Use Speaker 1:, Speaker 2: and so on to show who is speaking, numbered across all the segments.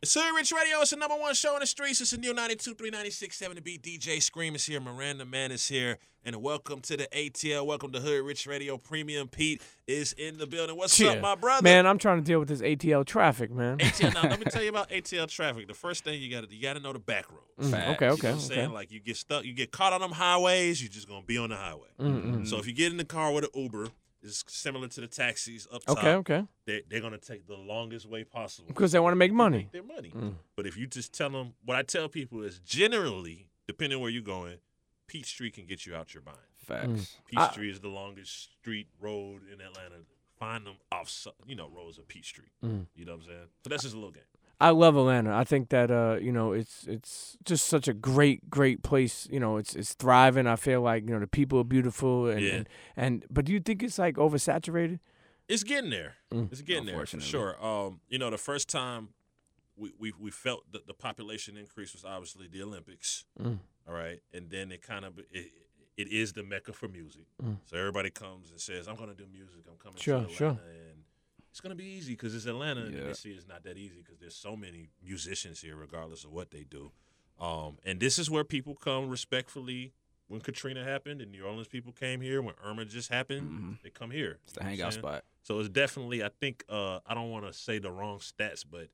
Speaker 1: It's Hood Rich Radio. It's the number one show in the streets. It's a new 92, 396, 7 to beat. DJ Scream is here. Miranda Man is here. And welcome to the ATL. Welcome to Hood Rich Radio. Premium Pete is in the building. What's up, my brother?
Speaker 2: Man, I'm trying to deal with this ATL traffic, man.
Speaker 1: ATL. Now, let me tell you about ATL traffic. The first thing you got to you got to know the back roads.
Speaker 2: Mm, okay,
Speaker 1: You know
Speaker 2: okay,
Speaker 1: what I'm saying?
Speaker 2: okay.
Speaker 1: Like you get stuck, you get caught on them highways. You're just gonna be on the highway.
Speaker 2: Mm-mm.
Speaker 1: So if you get in the car with an Uber, it's similar to the taxis up top.
Speaker 2: Okay, okay.
Speaker 1: They, they're gonna take the longest way possible
Speaker 2: Because they want to make money.
Speaker 1: their money.
Speaker 2: Mm.
Speaker 1: But if you just tell them, what I tell people is generally, depending where you're going, Peachtree can get you out your bind.
Speaker 3: Facts.
Speaker 1: Peachtree is the longest street road in Atlanta. Find them off, you know, roads of Peachtree.
Speaker 2: Mm.
Speaker 1: You know what I'm saying? So that's just a little game.
Speaker 2: I love Atlanta. I think that uh, you know, it's it's just such a great, great place. You know, it's it's thriving. I feel like you know the people are beautiful, and
Speaker 1: Yeah.
Speaker 2: and, and but do you think it's like oversaturated?
Speaker 1: It's getting there.
Speaker 2: Mm.
Speaker 1: It's getting there for sure. Um, you know, the first time we we, we felt that the population increase was obviously the Olympics.
Speaker 2: Mm.
Speaker 1: All right, and then it kind of it, it is the mecca for music.
Speaker 2: Mm.
Speaker 1: So everybody comes and says, "I'm going to do music. I'm coming
Speaker 2: Sure,
Speaker 1: to Atlanta."
Speaker 2: sure.
Speaker 1: And it's going to be easy because it's Atlanta, and
Speaker 3: Yeah.
Speaker 1: they see it's not that easy because there's so many musicians here, regardless of what they do. Um, and this is where people come respectfully. When Katrina happened, and New Orleans people came here. When Irma just happened,
Speaker 3: Mhm.
Speaker 1: they come here.
Speaker 3: It's the
Speaker 1: You know what I'm
Speaker 3: hangout spot.
Speaker 1: So it's definitely, I think, uh, I don't want to say the wrong stats, but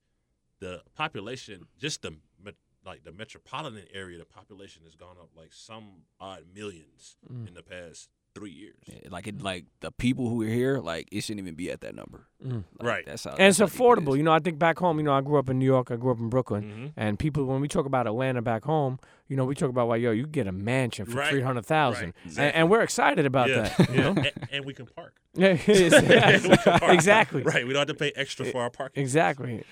Speaker 1: the population, just the like the metropolitan area, the population has gone up like some odd millions
Speaker 2: Mm.
Speaker 1: in the past three years.
Speaker 3: Yeah, Like it, like the people who are here, like it shouldn't even be at that number.
Speaker 2: Mm.
Speaker 3: Like,
Speaker 1: Right.
Speaker 3: That's how.
Speaker 2: And it's
Speaker 3: that's how deep it
Speaker 2: affordable. You know, I think back home. You know, I grew up in New York. I grew up in Brooklyn.
Speaker 1: Mhm.
Speaker 2: And people, when we talk about Atlanta back home, you know, we talk about like, yo, you get a mansion for
Speaker 1: Right,
Speaker 2: three hundred thousand,
Speaker 1: right,
Speaker 2: and,
Speaker 1: exactly.
Speaker 2: and we're excited about
Speaker 1: yeah,
Speaker 2: that. You know?
Speaker 1: and, and we can park.
Speaker 2: Yeah, yes,
Speaker 1: We can park.
Speaker 2: exactly.
Speaker 1: Right. We don't have to pay extra for our parking.
Speaker 2: Exactly.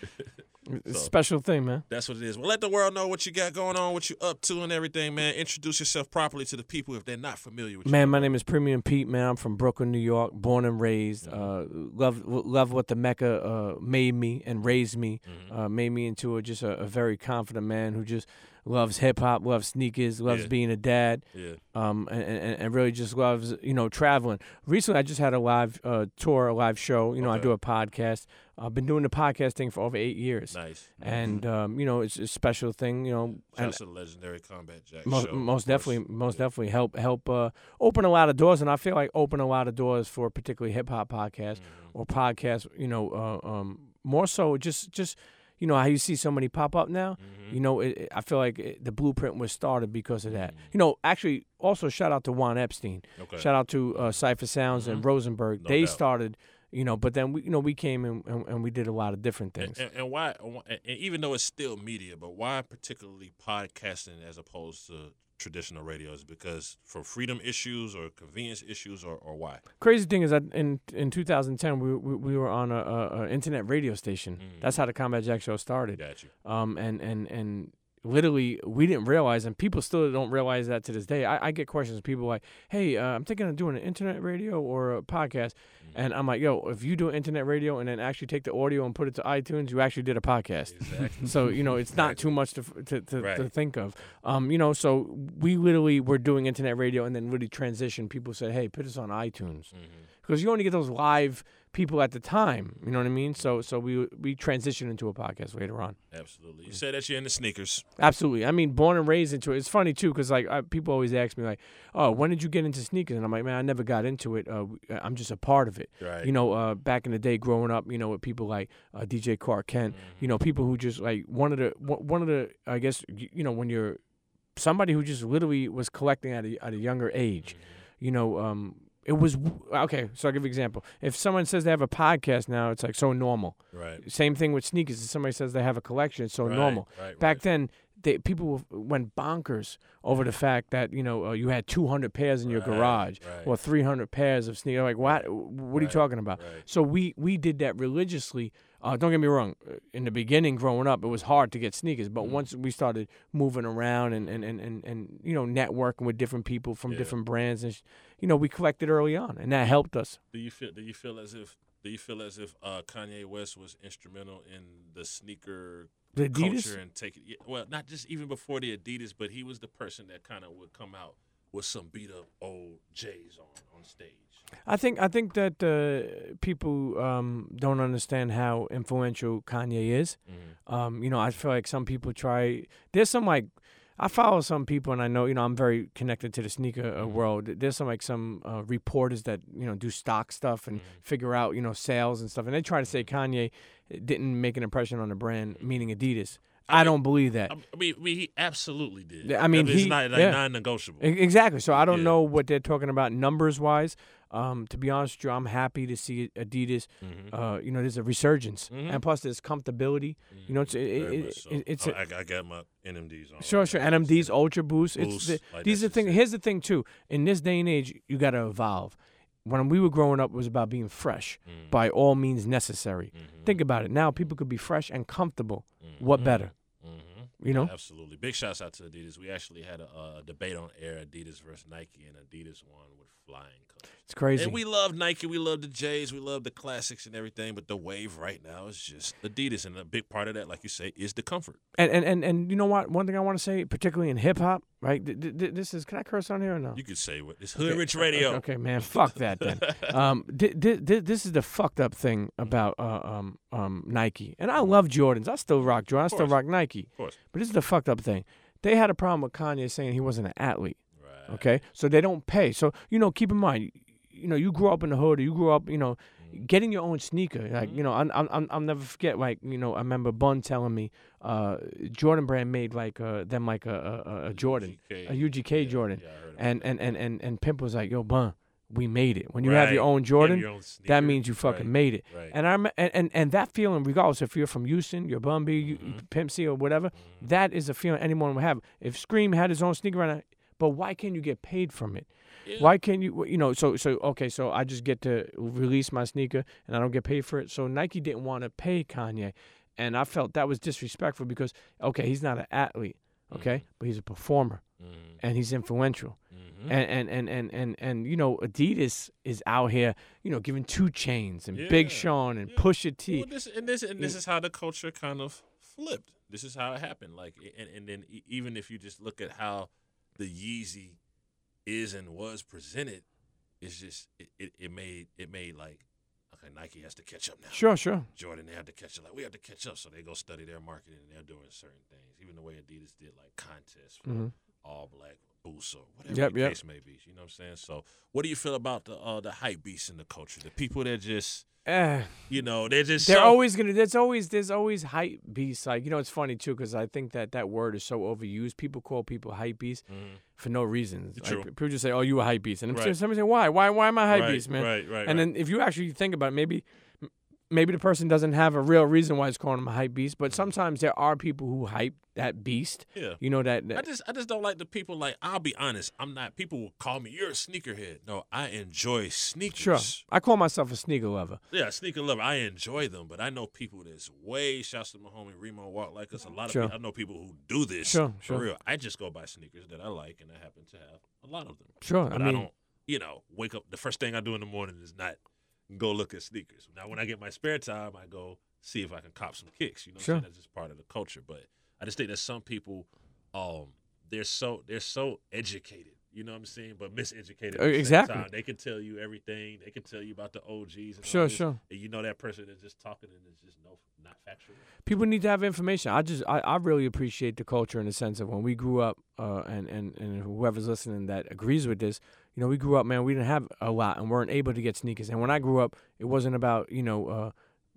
Speaker 1: So-
Speaker 2: special thing, man.
Speaker 1: That's what it is. Well, let the world know what you got going on, what you up to, and everything, man. Introduce yourself properly to the people if they're not familiar with you.
Speaker 2: Man, my name is Premium Pete. Man, I'm from Brooklyn, New York, born and raised. Uh, love love what the Mecca uh, made me and raised me.
Speaker 1: Mm-hmm.
Speaker 2: Uh, made me into a, just a, a very confident man who just loves hip hop, loves sneakers, loves
Speaker 1: Yeah.
Speaker 2: being a dad.
Speaker 1: Yeah.
Speaker 2: Um, and, and, and really just loves you know traveling. Recently, I just had a live uh, tour, a live show. You know, I do a podcast. I've been doing the podcast thing for over eight years,
Speaker 1: Nice.
Speaker 2: and um, you know, it's a special thing. You know, and
Speaker 1: a legendary Combat Jack
Speaker 2: most,
Speaker 1: show.
Speaker 2: most definitely, most definitely help help uh, open a lot of doors, and I feel like open a lot of doors for particularly hip hop podcasts
Speaker 1: Mm-hmm.
Speaker 2: or podcasts. You know, uh, um, more so just just you know how you see so many pop up now.
Speaker 1: Mm-hmm.
Speaker 2: You know, it, it- I feel like it, the blueprint was started because of that. You know, actually, also shout out to Juan Epstein.
Speaker 1: Okay.
Speaker 2: Shout out to uh, Cipha Sounds and Rosenberg.
Speaker 1: No
Speaker 2: they
Speaker 1: doubt.
Speaker 2: started. You know, but then we, you know, we came and, and, and we did a lot of different things.
Speaker 1: And, and, and why? And even though it's still media, but why particularly podcasting as opposed to traditional radio? Is because for freedom issues or convenience issues, or, or why?
Speaker 2: Crazy thing is that in in 2010 we we, we were on a, a, a internet radio station. That's how the Combat Jack show started.
Speaker 1: Mm. Got you.
Speaker 2: Um and and and literally we didn't realize, and people still don't realize that to this day. I, I get questions. People like, "Hey, uh, I'm thinking of doing an internet radio or a podcast,"
Speaker 1: Mm.
Speaker 2: and I'm like, "Yo, if you do an internet radio and then actually take the audio and put it to iTunes, you actually did a podcast."
Speaker 1: Exactly.
Speaker 2: So you know it's not too much to to to,
Speaker 1: Right.
Speaker 2: to think of. Um, you know, so we literally were doing internet radio and then really transitioned. People said, "Hey, put us on iTunes,"
Speaker 1: Mm-hmm.
Speaker 2: because you only get those live people at the time. You know what I mean? So so we we transitioned into a podcast later on.
Speaker 1: Absolutely. You said that you're into sneakers.
Speaker 2: Absolutely. I mean, born and raised into it. It's funny too, because like I, people always ask me like, "Oh, when did you get into sneakers?" And I'm like, "Man, I never got into it. Uh, I'm just a part of it."
Speaker 1: Right.
Speaker 2: You know, uh, back in the day, growing up, you know, with people like uh, DJ Clark Kent, you know, people who just like one of the one one of the I guess you know when you're somebody who just literally was collecting at a at a younger age, you know, um, it was okay. So I'll give you an example. If someone says they have a podcast now, it's like so normal.
Speaker 1: Right.
Speaker 2: Same thing with sneakers. If somebody says they have a collection, it's so
Speaker 1: Right,
Speaker 2: normal.
Speaker 1: right,
Speaker 2: Back
Speaker 1: right.
Speaker 2: then, they, people went bonkers over the fact that you know uh, you had 200 pairs in your garage or 300 pairs of sneakers. Like what? What are you talking about? So we we did that religiously Uh, don't get me wrong. uh, In the beginning, growing up, it was hard to get sneakers. But
Speaker 1: Mm-hmm.
Speaker 2: once we started moving around and and, and, and, and you know networking with different people from
Speaker 1: Yeah.
Speaker 2: different brands, and sh- you know we collected early on, and that helped us.
Speaker 1: Do you feel? Do you feel as if? Do you feel as if uh, Kanye West was instrumental in the sneaker
Speaker 2: The Adidas.
Speaker 1: culture and taking? Yeah, well, not just even before the Adidas, but he was the person that kind of would come out with some beat up old J's on on stage.
Speaker 2: I think I think that uh, people um, don't understand how influential Kanye is.
Speaker 1: Mm-hmm.
Speaker 2: Um, you know, I feel like some people try. There's some like I follow some people, and I know you know I'm very connected to the sneaker uh, world. There's some like some uh, reporters that you know do stock stuff and figure out you know sales and stuff, and they try to say Kanye didn't make an impression on the brand, meaning Adidas. I,
Speaker 1: mean,
Speaker 2: don't believe that.
Speaker 1: I I mean, I mean, he absolutely did.
Speaker 2: I mean,
Speaker 1: it's
Speaker 2: he-
Speaker 1: not like
Speaker 2: yeah.
Speaker 1: non-negotiable.
Speaker 2: Exactly. So I don't
Speaker 1: Yeah.
Speaker 2: know what they're talking about numbers wise. Um, to be honest with you, I'm happy to see Adidas.
Speaker 1: Mm-hmm.
Speaker 2: Uh, you know, there's a resurgence, and plus there's comfortability. You know, it's it, it,
Speaker 1: so.
Speaker 2: it- it's
Speaker 1: Oh,
Speaker 2: a-
Speaker 1: I, I got my NMDs on.
Speaker 2: Sure,
Speaker 1: right
Speaker 2: sure. NMDs, Ultra Boost. It's the,
Speaker 1: like,
Speaker 2: these are the thing. Here's the thing too. In this day and age, you got to evolve. When we were growing up, it was about being fresh,
Speaker 1: Mm.
Speaker 2: by all means necessary.
Speaker 1: Mm-hmm.
Speaker 2: Think about it. Now people could be fresh and comfortable. What better? You know?
Speaker 1: absolutely. Big shouts out to Adidas. We actually had a, a debate on air: Adidas versus Nike, and Adidas won with flying colors.
Speaker 2: It's crazy.
Speaker 1: And we love Nike, we love the J's, we love the classics and everything. But the wave right now is just Adidas, and a big part of that, like you say, is the comfort.
Speaker 2: and, and and and you know what? One thing I want to say, particularly in hip hop, right? Th- th- this is. Can I curse on here or no?
Speaker 1: You could say what it's Hood Rich Radio.
Speaker 2: Okay, okay, man, fuck that then. um, th- this is the fucked up thing about uh, um, um, Nike, and I love Jordans. I still rock Jordans. I still rock Nike.
Speaker 1: Of course.
Speaker 2: But this is the fucked up thing. They had a problem with Kanye saying he wasn't an athlete.
Speaker 1: Right.
Speaker 2: Okay, so they don't pay. So you know, keep in mind, you know, you grew up in the hood, or you grew up, you know,
Speaker 1: Mm-hmm.
Speaker 2: Getting your own sneaker. Like you know, I'm, I'm, I'll never forget. Like you know, I remember Bun telling me, uh, Jordan Brand made like uh, them like a, a, a, a Jordan,
Speaker 1: UGK.
Speaker 2: a UGK
Speaker 1: Yeah,
Speaker 2: Jordan,
Speaker 1: yeah, I heard about
Speaker 2: and, and and and and Pimp was like, yo, Bun, we made it. When you have your
Speaker 1: Right.
Speaker 2: own
Speaker 1: You
Speaker 2: Jordan,
Speaker 1: your own
Speaker 2: that means you fucking
Speaker 1: Right.
Speaker 2: made it.
Speaker 1: Right.
Speaker 2: And I rem- and, and and that feeling, regardless if you're from Houston, you're Bun B, you
Speaker 1: Mm-hmm.
Speaker 2: Pimp C or whatever, that is a feeling anyone would have. If Scream had his own sneaker right now, but why can't you get paid from it? Why can't you? You know, so so okay, so I just get to release my sneaker and I don't get paid for it. So Nike didn't want to pay Kanye, and I felt that was disrespectful because okay, he's not an athlete, okay,
Speaker 1: Mm-hmm.
Speaker 2: but he's a performer and he's influential.
Speaker 1: Mm-hmm.
Speaker 2: And, and, and, and, and, and, you know, Adidas is out here, you know, giving two chains and Big Sean and
Speaker 1: yeah.
Speaker 2: Pusha T.
Speaker 1: Well, this and this and this is how the culture kind of flipped. This is how it happened. Like, and, and then even if you just look at how the Yeezy is and was presented, it's just it, it, it made it made like okay, Nike has to catch up now.
Speaker 2: Sure, sure.
Speaker 1: Jordan, they have to catch up. Like we have to catch up, so they go study their marketing and they're doing certain things. Even the way Adidas did like contests for
Speaker 2: Mhm.
Speaker 1: all black or whatever
Speaker 2: Yep,
Speaker 1: the
Speaker 2: yep.
Speaker 1: case may be. You know what I'm saying? So, what do you feel about the uh, the hype beasts in the culture? The people that just
Speaker 2: Eh,
Speaker 1: you know they're just
Speaker 2: they're
Speaker 1: so-
Speaker 2: always gonna. There's always there's always hype beasts. Like you know, it's funny too because I think that that word is so overused. People call people hype beasts for no reason. Like,
Speaker 1: True.
Speaker 2: people just say, "Oh, you a hype beast," and
Speaker 1: Right.
Speaker 2: somebody say, "Why? Why? Why am i hype
Speaker 1: Right,
Speaker 2: beast, man?"
Speaker 1: right, right,
Speaker 2: And then if you actually think about it, maybe maybe the person doesn't have a real reason why it's calling him a hype beast. But sometimes there are people who hype that beast.
Speaker 1: Yeah.
Speaker 2: You know that. that
Speaker 1: I just I just don't like the people like I'll be honest, I'm not people will call me you're a sneakerhead. No, I enjoy sneakers.
Speaker 2: sure. I call myself a sneaker lover.
Speaker 1: Yeah, sneaker lover. I enjoy them, but I know people that's way shouts to my homie Remo Walk like us. A lot of
Speaker 2: Sure.
Speaker 1: people, I know people who do this
Speaker 2: Sure,
Speaker 1: for
Speaker 2: sure.
Speaker 1: real. I just go buy sneakers that I like and I happen to have a lot of them.
Speaker 2: Sure, I
Speaker 1: But I,
Speaker 2: mean-
Speaker 1: don't you know, wake up the first thing I do in the morning is not go look at sneakers. Now when I get my spare time I go see if I can cop some kicks. You know
Speaker 2: Sure.
Speaker 1: I'm saying? That's just part of the culture. But I just think that some people um they're so they're so educated. You know what I'm saying? But miseducated. at
Speaker 2: Uh,
Speaker 1: the
Speaker 2: exactly.
Speaker 1: time. They can tell you everything. They can tell you about the OGs. And
Speaker 2: Sure, sure.
Speaker 1: And you know that person is just talking and it's just no not factual.
Speaker 2: people need to have information. I just I, I really appreciate the culture in the sense of when we grew up, uh, and and and whoever's listening that agrees with this, you know, we grew up, man. We didn't have a lot and weren't able to get sneakers. And when I grew up, it wasn't about you know. Uh,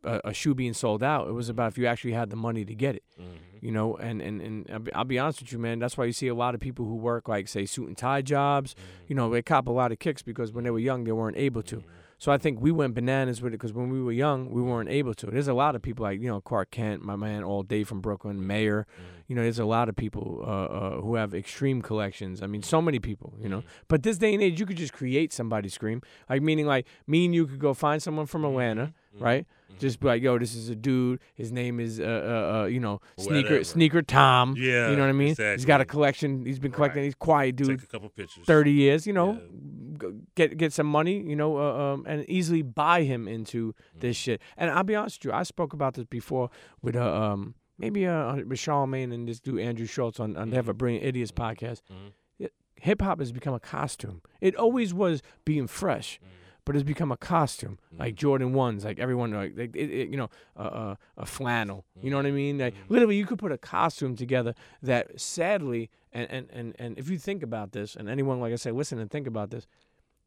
Speaker 2: a, a shoe being sold out. It was about if you actually had the money to get it, mm-hmm. you know. And and and I'll be, honest with you, man. That's why you see a lot of people who work like say suit and tie jobs. Mm-hmm. You know, they cop a lot of kicks because when they were young, they weren't able to. Mm-hmm. So I think we went bananas with it because when we were young, we weren't able to. There's a lot of people like you know Clark Kent, my man, all day from Brooklyn, Mayor. You know, there's a lot of people uh, uh, who have extreme collections. I mean, so many people. You know, but this day and age, you could just create somebody's scream. Like meaning, like me and you could go find someone from Atlanta, right? Just be like, yo, this is a dude. His name is, uh, uh, uh you know, sneaker
Speaker 1: Whatever.
Speaker 2: sneaker Tom.
Speaker 1: Yeah,
Speaker 2: you know what I mean. He's got a collection. He's been collecting.
Speaker 1: Right.
Speaker 2: He's quiet dude.
Speaker 1: Take a couple pictures.
Speaker 2: Thirty years, you know,
Speaker 1: Yeah.
Speaker 2: g- get get some money, you know, uh, um, and easily buy him into
Speaker 1: Mm-hmm.
Speaker 2: this shit. And I'll be honest with you, I spoke about this before with uh, um maybe uh with Charlamagne and this dude Andrew Schulz on, on they have a Brilliant Idiots podcast.
Speaker 1: Mhm.
Speaker 2: Hip hop has become a costume. It always was being fresh.
Speaker 1: Mm-hmm.
Speaker 2: But it's become a costume, like Jordan ones, like everyone, like it, it, you know, uh, uh, a flannel. You know what I mean? Like literally, you could put a costume together that, sadly, and, and and and if you think about this, and anyone, like I said, listen and think about this,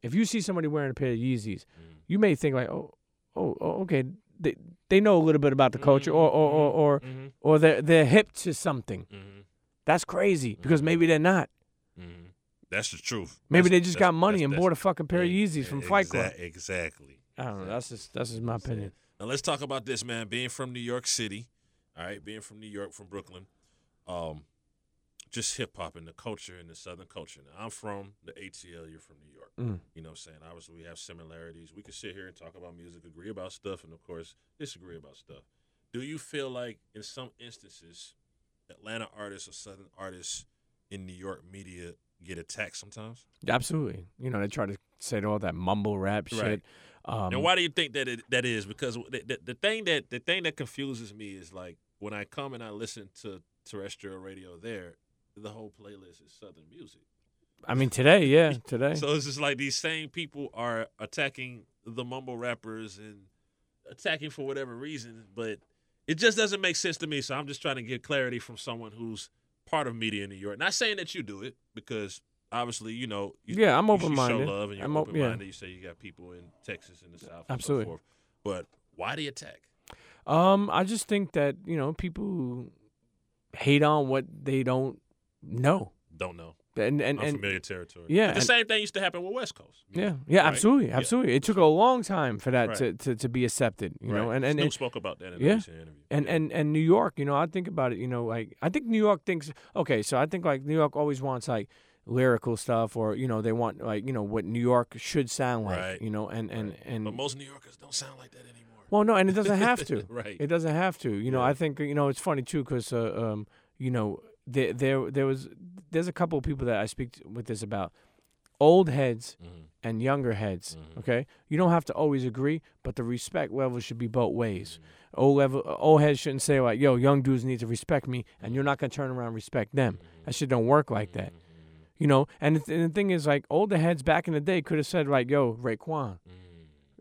Speaker 2: if you see somebody wearing a pair of Yeezys, you may think like, oh, oh, oh, okay, they they know a little bit about the culture, or or or or,
Speaker 1: Mhm.
Speaker 2: or they're they're hip to something.
Speaker 1: Mhm.
Speaker 2: That's crazy because maybe they're not.
Speaker 1: That's the truth.
Speaker 2: Maybe
Speaker 1: That's-
Speaker 2: they just got money and bought a fucking pair of Yeezys from Fight Club.
Speaker 1: Exactly.
Speaker 2: I don't know. That's just that's just my opinion.
Speaker 1: Now let's talk about this, man. Being from New York City, all right, being from New York, from Brooklyn, um, just hip hop and the culture and the Southern culture. Now, I'm from the ATL. You're from New York.
Speaker 2: Mm.
Speaker 1: You know what I'm saying? Obviously, we have similarities. We can sit here and talk about music, agree about stuff, and of course, disagree about stuff. Do you feel like, in some instances, Atlanta artists or Southern artists in New York media get attacked sometimes?
Speaker 2: Absolutely. You know, they try to say all that mumble rap shit.
Speaker 1: Right.
Speaker 2: Um,
Speaker 1: and why do you think that it, that is? Because the, the, the thing that the thing that confuses me is like when I come and I listen to terrestrial radio there, the whole playlist is Southern music.
Speaker 2: I mean, today, yeah, today.
Speaker 1: So it's just like these same people are attacking the mumble rappers and attacking for whatever reason, but it just doesn't make sense to me. So I'm just trying to get clarity from someone who's part of media in New York. Not saying that you do it because obviously you know. You,
Speaker 2: Yeah, I'm
Speaker 1: you
Speaker 2: open-minded.
Speaker 1: show love and you're
Speaker 2: I'm
Speaker 1: open minded.
Speaker 2: yeah.
Speaker 1: You say you got people in Texas and the South.
Speaker 2: Absolutely.
Speaker 1: And so forth. But why the attack?
Speaker 2: um, I just think that you know people hate on what they don't know,
Speaker 1: Don't know.
Speaker 2: And and and
Speaker 1: Unfamiliar territory.
Speaker 2: yeah,
Speaker 1: But the
Speaker 2: and-
Speaker 1: same thing used to happen with West Coast.
Speaker 2: yeah, yeah,
Speaker 1: Right?
Speaker 2: absolutely,
Speaker 1: Yeah.
Speaker 2: absolutely. It took a long time for that
Speaker 1: Right.
Speaker 2: to, to, to be accepted, you know, and and,
Speaker 1: Snoop
Speaker 2: and
Speaker 1: spoke about that in a
Speaker 2: yeah.
Speaker 1: recent interview.
Speaker 2: and
Speaker 1: Yeah.
Speaker 2: and and New York, you know, I think about it, you know, like I think New York thinks okay, so I think like New York always wants like lyrical stuff or you know they want like you know what New York should sound like,
Speaker 1: Right.
Speaker 2: you know, and and and
Speaker 1: but most New Yorkers don't sound like that anymore.
Speaker 2: well, no, and it doesn't have to.
Speaker 1: Right.
Speaker 2: It doesn't have to. You know,
Speaker 1: Yeah.
Speaker 2: I think you know it's funny too because uh, um, you know there there there was there's a couple of people that I speak to with this about old heads
Speaker 1: Mhm.
Speaker 2: and younger heads.
Speaker 1: Mhm.
Speaker 2: Okay, you don't have to always agree, but the respect level should be both ways.
Speaker 1: Mm-hmm.
Speaker 2: Old level old heads shouldn't say like, "Yo, young dudes need to respect me," and you're not gonna turn around and respect them.
Speaker 1: Mm-hmm.
Speaker 2: That shit don't work like that. You know, and the, and the thing is, like, older heads back in the day could have said, like, "Yo, Raekwon,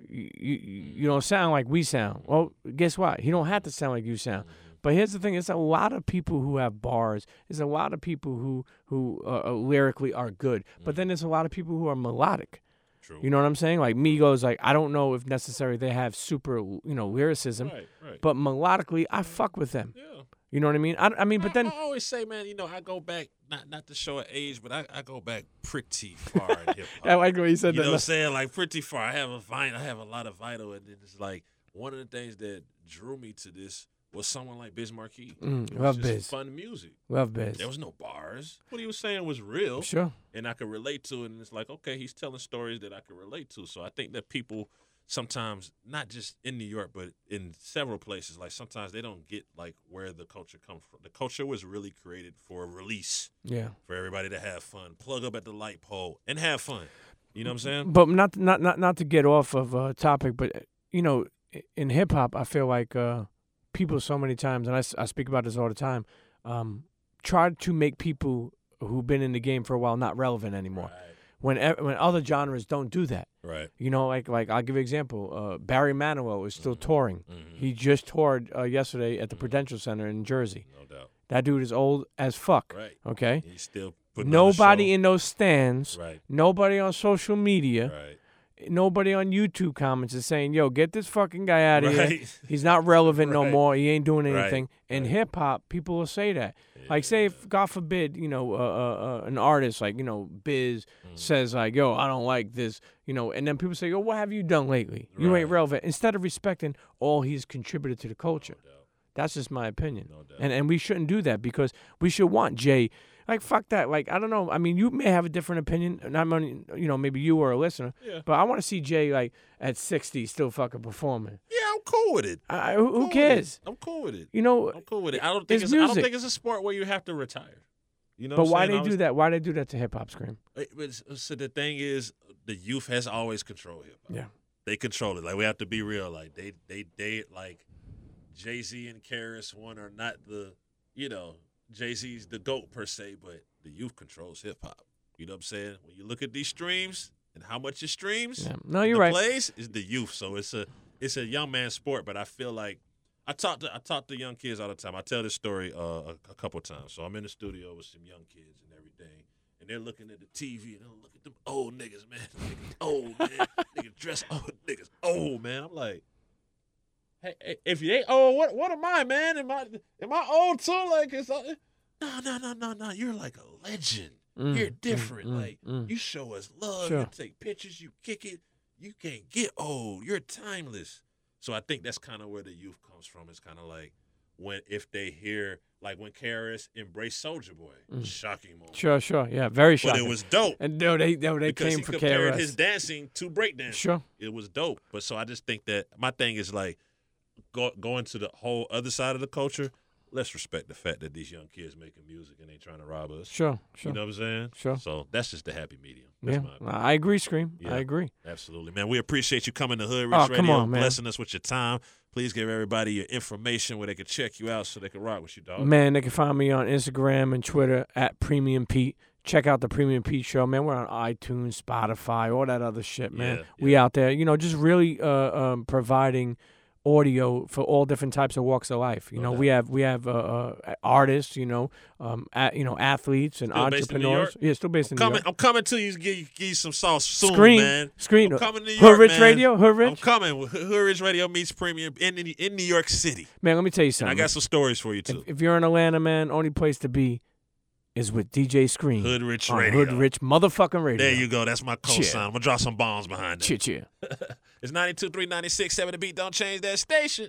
Speaker 2: you, you you don't sound like we sound." Well, guess what? He don't have to sound like you sound. But here's the thing: it's a lot of people who have bars. There's a lot of people who who uh, uh, lyrically are good. But then there's a lot of people who are melodic.
Speaker 1: True.
Speaker 2: You know what I'm saying? Like Migos, like I don't know if necessarily they have super, you know, lyricism,
Speaker 1: Right, right.
Speaker 2: but melodically, I fuck with them.
Speaker 1: yeah.
Speaker 2: You know what I mean? I, I mean, but then
Speaker 1: I, always say, man, you know, I go back not not to show an age, but I, I go back pretty far in hip hop.
Speaker 2: I like what you said.
Speaker 1: you know
Speaker 2: that.
Speaker 1: what I'm saying? Like pretty far. I have a vine. I have a lot of vital, and it's like one of the things that drew me to this was someone like Biz Markie.
Speaker 2: Mm,
Speaker 1: It was
Speaker 2: love
Speaker 1: just
Speaker 2: Biz.
Speaker 1: Fun music.
Speaker 2: Love Biz.
Speaker 1: There was no bars. What he was saying was real,
Speaker 2: Sure.
Speaker 1: and I could relate to it. And it's like, okay, he's telling stories that I could relate to. So I think that people sometimes, not just in New York, but in several places, like sometimes they don't get like where the culture comes from. The culture was really created for release
Speaker 2: Yeah.
Speaker 1: for everybody to have fun, plug up at the light pole, and have fun. You know what I'm saying?
Speaker 2: But not not not not to get off of a topic, but you know, in hip hop, I feel like uh, people so many times, and I, I speak about this all the time, um, try to make people who've been in the game for a while not relevant anymore. When e- when other genres don't do that.
Speaker 1: Right.
Speaker 2: You know, like like I'll give you an example. Uh, Barry Manilow is still touring.
Speaker 1: Mhm.
Speaker 2: He just toured uh, yesterday at the Prudential Center in Jersey.
Speaker 1: No doubt.
Speaker 2: That dude is old as fuck.
Speaker 1: Right.
Speaker 2: Okay.
Speaker 1: He's still putting on a
Speaker 2: Nobody in those stands.
Speaker 1: Right.
Speaker 2: Nobody on social media.
Speaker 1: Right.
Speaker 2: Nobody on YouTube comments is saying, "Yo, get this fucking guy out of here. He's not relevant no more. He ain't doing
Speaker 1: Right.
Speaker 2: anything." In
Speaker 1: Right.
Speaker 2: hip hop, people will say that. Like, say, if God forbid, you know, uh, uh, uh, an artist like you know Biz
Speaker 1: Mm.
Speaker 2: says like, "Yo, I don't like this," you know, and then people say, "Yo, what have you done lately? You ain't relevant." Instead of respecting all he's contributed to the culture. That's just my opinion.
Speaker 1: No doubt.
Speaker 2: And and we shouldn't do that because we should want Jay. Like fuck that. Like I don't know. I mean, you may have a different opinion. Not many, you know, maybe you or a listener.
Speaker 1: Yeah.
Speaker 2: But I want to see Jay like at sixty still fucking performing.
Speaker 1: Yeah, I'm cool with it.
Speaker 2: I, who,
Speaker 1: Cool
Speaker 2: cares?
Speaker 1: I'm cool with it.
Speaker 2: You know,
Speaker 1: I'm cool with it. I don't think
Speaker 2: It's
Speaker 1: it's, I don't think it's a sport where you have to retire. You know,
Speaker 2: but why
Speaker 1: saying?
Speaker 2: they
Speaker 1: I
Speaker 2: do that? Why they do that to hip hop scream?
Speaker 1: So the thing is, the youth has always controlled hip hop.
Speaker 2: Yeah.
Speaker 1: they control it. Like we have to be real. Like they, they, they like Jay Z and KRS-One are not the, you know, Jay Z's the goat per se, but the youth controls hip hop. You know what I'm saying? When you look at these streams and how much it streams,
Speaker 2: Yeah. No, you're
Speaker 1: the
Speaker 2: right.
Speaker 1: Plays is the youth, so it's a it's a young man sport. But I feel like I talk to I talk to young kids all the time. I tell this story uh, a, a couple times. So I'm in the studio with some young kids and everything, and they're looking at the TV and they're look at them old niggas, man. Niggas old man, niggas dress old niggas old man. I'm like. Hey, if you ain't old, what what am I, man? Am I am I old too? Like it's no, no, no, no, no. You're like a legend.
Speaker 2: Mm,
Speaker 1: You're
Speaker 2: mm,
Speaker 1: different.
Speaker 2: mm,
Speaker 1: like
Speaker 2: mm.
Speaker 1: you show us love.
Speaker 2: Sure.
Speaker 1: You take pictures. You kick it. You can't get old. You're timeless. So I think that's kind of where the youth comes from. It's kind of like when if they hear like when KRS embraced Soldier Boy, shocking moment.
Speaker 2: Mm. Sure, sure. Yeah, very shocking.
Speaker 1: But it was dope.
Speaker 2: and no, they no, they
Speaker 1: because
Speaker 2: came
Speaker 1: he
Speaker 2: for
Speaker 1: compared
Speaker 2: KRS.
Speaker 1: his dancing to breakdancing.
Speaker 2: Sure.
Speaker 1: It was dope. But so I just think that my thing is like go, going to the whole other side of the culture. Let's respect the fact that these young kids making music and ain't trying to rob us.
Speaker 2: Sure, sure.
Speaker 1: You know what I'm saying?
Speaker 2: Sure.
Speaker 1: So that's just the happy medium. That's
Speaker 2: yeah,
Speaker 1: my.
Speaker 2: I agree, Scream.
Speaker 1: Yeah.
Speaker 2: I agree.
Speaker 1: Absolutely, man. We appreciate you coming to Hood Rich
Speaker 2: Oh,
Speaker 1: Radio,
Speaker 2: come on, man.
Speaker 1: blessing us with your time. Please give everybody your information where they can check you out so they can rock with you, dog.
Speaker 2: Man, they can find me on Instagram and Twitter at Premium Pete. Check out the Premium Pete Show, man. We're on iTunes, Spotify, all that other shit, man.
Speaker 1: Yeah,
Speaker 2: We out there, you know, just really uh, um, providing audio for all different types of walks of life. You
Speaker 1: No
Speaker 2: know, we have we have uh, uh, artists, you know, um, at, you know, athletes and
Speaker 1: Still in
Speaker 2: entrepreneurs. Yeah, still based in New York.
Speaker 1: I'm coming to you. Give you, give you some sauce soon,
Speaker 2: Scream,
Speaker 1: man.
Speaker 2: screen.
Speaker 1: I'm coming to New
Speaker 2: Hood
Speaker 1: York,
Speaker 2: Rich
Speaker 1: man.
Speaker 2: Radio, Hood Rich.
Speaker 1: I'm coming. Hood Rich Radio meets Premium in in New York City.
Speaker 2: Man, let me tell you
Speaker 1: And
Speaker 2: something.
Speaker 1: I got some stories for you too.
Speaker 2: if, if you're in Atlanta, man, only place to be is with DJ Scream.
Speaker 1: Hood Rich
Speaker 2: on
Speaker 1: Radio.
Speaker 2: Hood Rich motherfucking radio.
Speaker 1: There you go. That's my
Speaker 2: co
Speaker 1: sign. I'm gonna drop some bombs behind it.
Speaker 2: Cheer, cheer.
Speaker 1: It's 92 396 7 the beat. Don't change that station.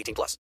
Speaker 4: 18 plus.